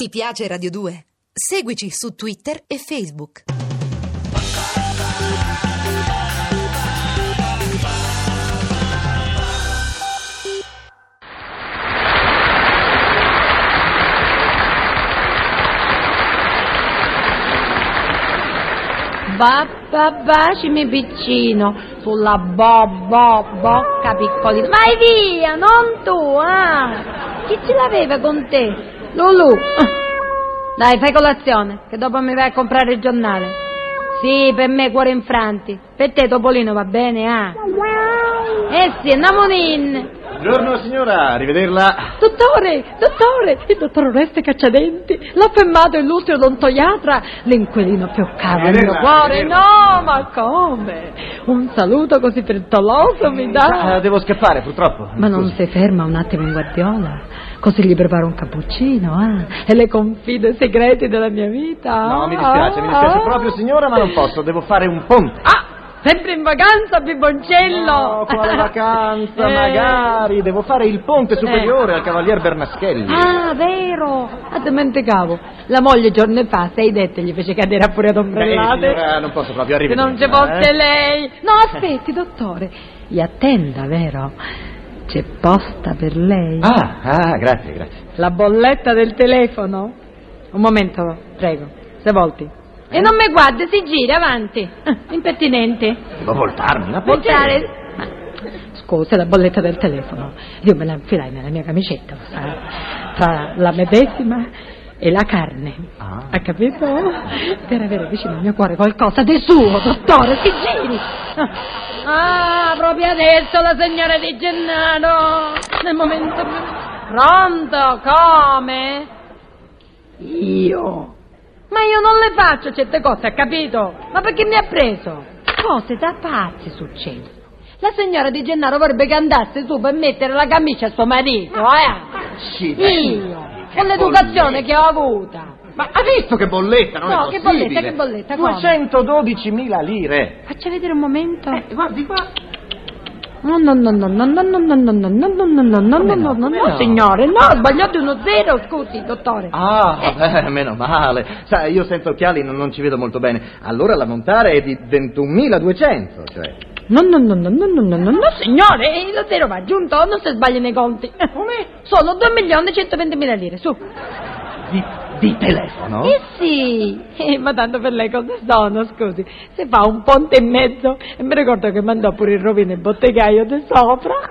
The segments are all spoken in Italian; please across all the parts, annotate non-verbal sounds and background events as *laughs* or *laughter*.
Ti piace Radio 2? Seguici su Twitter e Facebook. Ba, ba, bacimi piccino sulla bo, bo, bocca piccolina. Vai via, non tu, ah! Chi ce l'aveva con te? Lulu. Dai, fai colazione, che dopo mi vai a comprare il giornale. Sì, per me cuore infranti. Per te Topolino va bene, ah? Eh sì, andiamo in. Buongiorno signora, arrivederla. Dottore, dottore, il dottor Oreste Cacciadenti l'ha fermato l'ultrodontoiatra, l'inquilino più caro del mio Vederla, cuore. No, ma come? Un saluto così frettoloso mi Ah, dà. devo scappare purtroppo. Ma non si ferma un attimo in guardiola, così gli preparo un cappuccino, ah, e le confido i segreti della mia vita. No, mi dispiace, mi dispiace Ah. proprio signora, ma non posso, devo fare un ponte. Ah, sempre in vacanza, Biboncello. No, quale vacanza, *laughs* Eh. magari. Devo fare il ponte superiore al cavalier Bernaschelli. Ah, vero! Ah, dimenticavo. La moglie giorni fa, sei dette, gli fece cadere a furia Beh, d'ombrellate. signora, non posso proprio Se arrivare. non ci fosse lei. No, aspetti, dottore. Gli attenda, vero? C'è posta per lei. Ah, ah, grazie, grazie. La bolletta del telefono? Un momento, prego. Se volti. E non mi guardi, si gira avanti. Ah, Impertinente. Devo voltarmi, ma perché? Voltare. Ma, Scusa, la bolletta del telefono. Io me la infilai nella mia camicetta, lo sa? Tra la medesima e la carne. Ah. Ha capito? Per avere vicino al mio cuore qualcosa di suo, dottore, si giri. Ah, proprio adesso la signora Di Gennaro. Nel momento. Pronto? Come? Io. Ma io non le faccio certe cose, ha capito? Ma perché mi ha preso? Cose da pazzi succedono. La signora Di Gennaro vorrebbe che andasse su per mettere la camicia a suo marito, eh? Accidenti, Io, con l'educazione bolletta. che ho avuta. Ma ha visto che bolletta, non No, è che possibile. bolletta, che bolletta, come? 212.000 lire. Faccia vedere un momento. Eh, guardi qua. No, no, no, no, no, no, no, no, no, no, no, no, no, no, no, no, no? no, no, no? signore, no, ho sbagliato uno zero, scusi, dottore. Ah, beh, meno male. Sai, io senza occhiali non, non ci vedo molto bene. Allora la montare è di 21.200, cioè. No, no, no, no, no, no, no, no, no, signore, eh, lo zero va aggiunto, non si sbaglia nei conti. Come? Sono 2 milioni e 120 mila lire, su. Di, di telefono? Eh sì, eh, ma tanto per lei cosa sono, scusi. Se fa un ponte in mezzo, e mi ricordo che mandò pure il rovino il bottegaio di sopra. *laughs*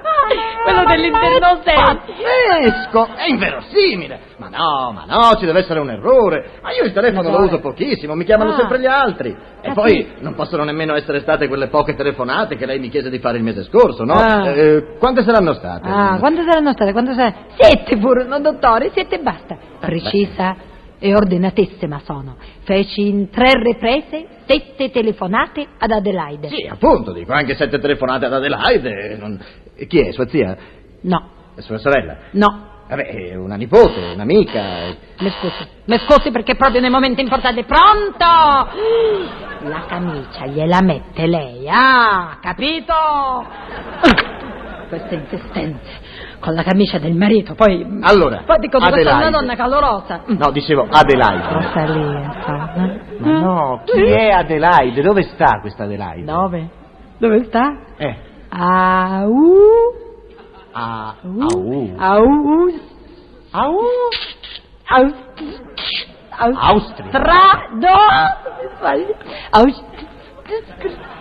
Quello dell'interno 6. Pazzesco! È inverosimile! Ma no, ma no, ci deve essere un errore. Ma io il telefono lo uso pochissimo, mi chiamano Ah. sempre gli altri. E Ah, poi sì? non possono nemmeno essere state quelle poche telefonate che lei mi chiese di fare il mese scorso, no? Ah. Eh, quante saranno state? Ah, quante saranno state? Quante saranno? Siete pure, no, dottore, siete e basta. Precisa e ordinatissima sono. Feci in tre riprese sette telefonate ad Adelaide. Sì, appunto, dico, anche sette telefonate ad Adelaide. non- Chi è? Sua zia? No, È sua sorella? no. Vabbè, una nipote, un'amica. Mi scusi, mi scusi perché proprio nei momenti importanti. Pronto? La camicia gliela mette lei, ah, capito? Queste insistenze con la camicia del marito, poi... Allora, Poi dico, questa è una Adelaide. donna calorosa. No, dicevo Adelaide. Rosalia, fa, eh? Ma no, chi è Adelaide? Dove sta questa Adelaide? Dove? Dove sta? Eh, Au. a... Au. Au. Au. Au. Au. Au. Austria. Tra... No. Aus-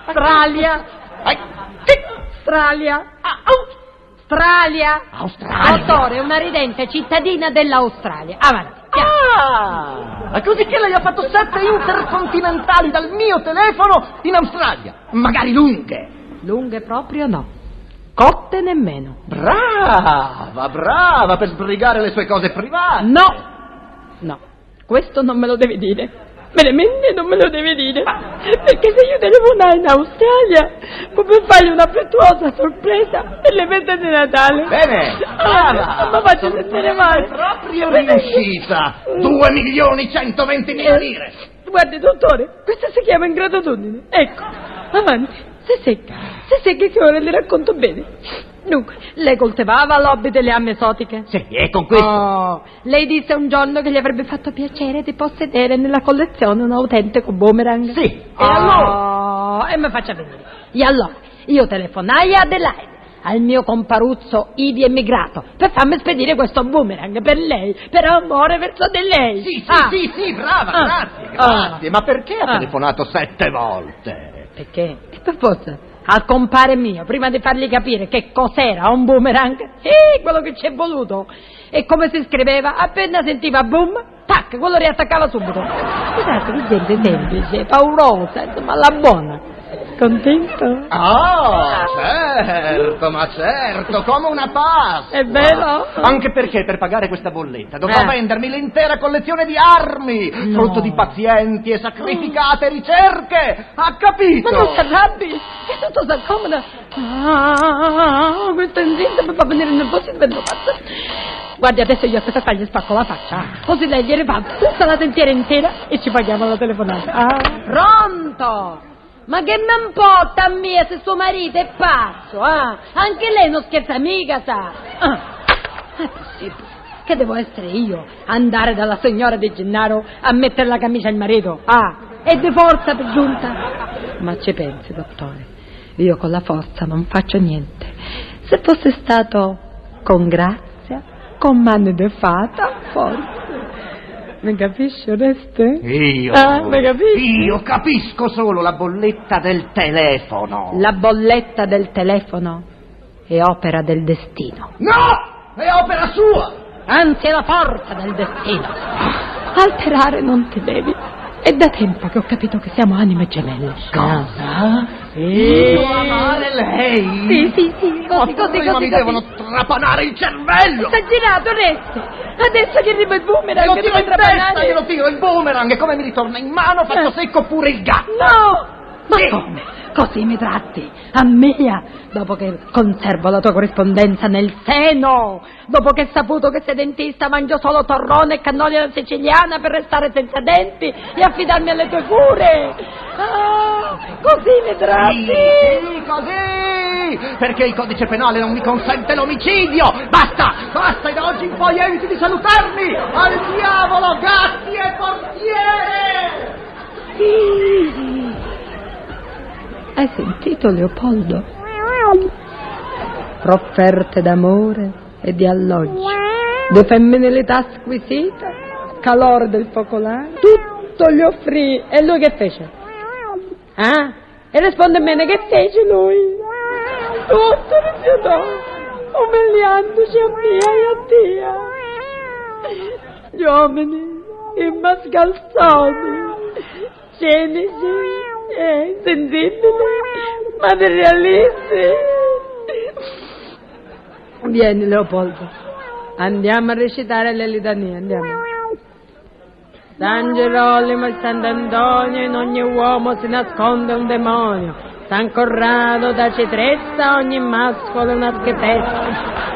Australia. Ai. Australia. Australia. Australia. Dottore, una ridente cittadina dell'Australia. Avanti. piano. Ah! Ma così che lei ha fatto sette intercontinentali dal mio telefono in Australia. Magari lunghe. Lunghe proprio no. Corte nemmeno. Brava, brava per sbrigare le sue cose private. No. No. Questo non me lo devi dire. Veramente non me lo devi dire. Perché se io telefonai in Australia, come fargli un'affettuosa sorpresa per le feste di Natale. Bene, Ah, brava. non mi faccio sentire male. Proprio riuscita. Due milioni centoventi mila lire. Guardi, dottore, questa si chiama ingratitudine. Ecco, avanti, si secca. Se seghe che ora le racconto bene. Dunque, lei coltivava l'hobby delle armi esotiche? Sì, e con questo... Oh, lei disse un giorno che gli avrebbe fatto piacere di possedere nella collezione un autentico boomerang. Sì, e Ah, allora? E mi faccia vedere. E allora, io telefonai a Adelaide, al mio comparuzzo ivi emigrato, per farmi spedire questo boomerang per lei, per amore verso di lei. Sì, sì, Ah, sì, sì, brava, Ah. grazie, Ah. grazie. Ma perché ha Ah. telefonato sette volte? Perché? E per forza, al compare mio, prima di fargli capire che cos'era un boomerang, sì, quello che ci è voluto. E come si scriveva, appena sentiva boom, tac, quello riattaccava subito. Che gente semplice, paurosa, insomma, alla buona. Contento? Ah, certo, ma certo, come una pasta. È vero? Anche perché per pagare questa bolletta dovrò Eh. vendermi l'intera collezione di armi, No. frutto di pazienti e sacrificate ricerche. Ha capito? Ma non si arrabbi, è tutto si accomoda. Ah, questo insisto mi fa venire nervoso e divento pazza. Guardi, adesso io a questa qua gli spacco la faccia, così lei gli rifà tutta la sentiera intera e ci paghiamo la telefonata. Ah. Pronto? Ma che mi importa a me se suo marito è pazzo, ah? Anche lei non scherza mica, sa? Ah. È possibile che devo essere io andare dalla signora Di Gennaro a mettere la camicia al marito? Ah, e di forza per giunta? Ma ci pensi, dottore, io con la forza non faccio niente. Se fosse stato con grazia, con mano di fata, forse. Mi capisci, Oreste? Io, Ah, mi capisci? io capisco solo la bolletta del telefono. La bolletta del telefono è opera del destino. No, è opera sua. anzi è la forza del destino. Alterare non ti devi. È da tempo che ho capito che siamo anime gemelle. Cosa? Sì. Io amare lei? Sì, sì, sì, Ma così, così, così, mi così. devono trapanare il cervello. Esagerato, Reste. Adesso che arriva il boomerang. Glielo tiro in testa, glielo tiro il boomerang e come mi ritorna in mano faccio Eh. secco pure il gatto. No! Ma Sì. come? Così mi tratti? A mia? Dopo che conservo la tua corrispondenza nel seno? Dopo che hai saputo che sei dentista mangio solo torrone e cannoli alla siciliana per restare senza denti e affidarmi alle tue cure? Ah, così mi tratti? Sì, sì, così! Perché il codice penale non mi consente l'omicidio! Basta! Basta! E da oggi in poi eviti di salutarmi! Al diavolo, gatti e portiere! Hai sentito, Leopoldo? Profferte d'amore e di alloggio, di femminilità squisita, calore del focolare, tutto gli offrì. E lui che fece? Ah? E risponde bene che fece lui? Tutto rifiutò, umiliandoci a mia e a Dio. Gli uomini, i mascalzoni, cinici e insensibili, materialisti. Vieni Leopoldo, andiamo a recitare le litanie, andiamo. San Gerolimo e Sant'Antonio, in ogni uomo si nasconde un demonio. San Corrado da Citrezza, ogni mascolo è un architetto.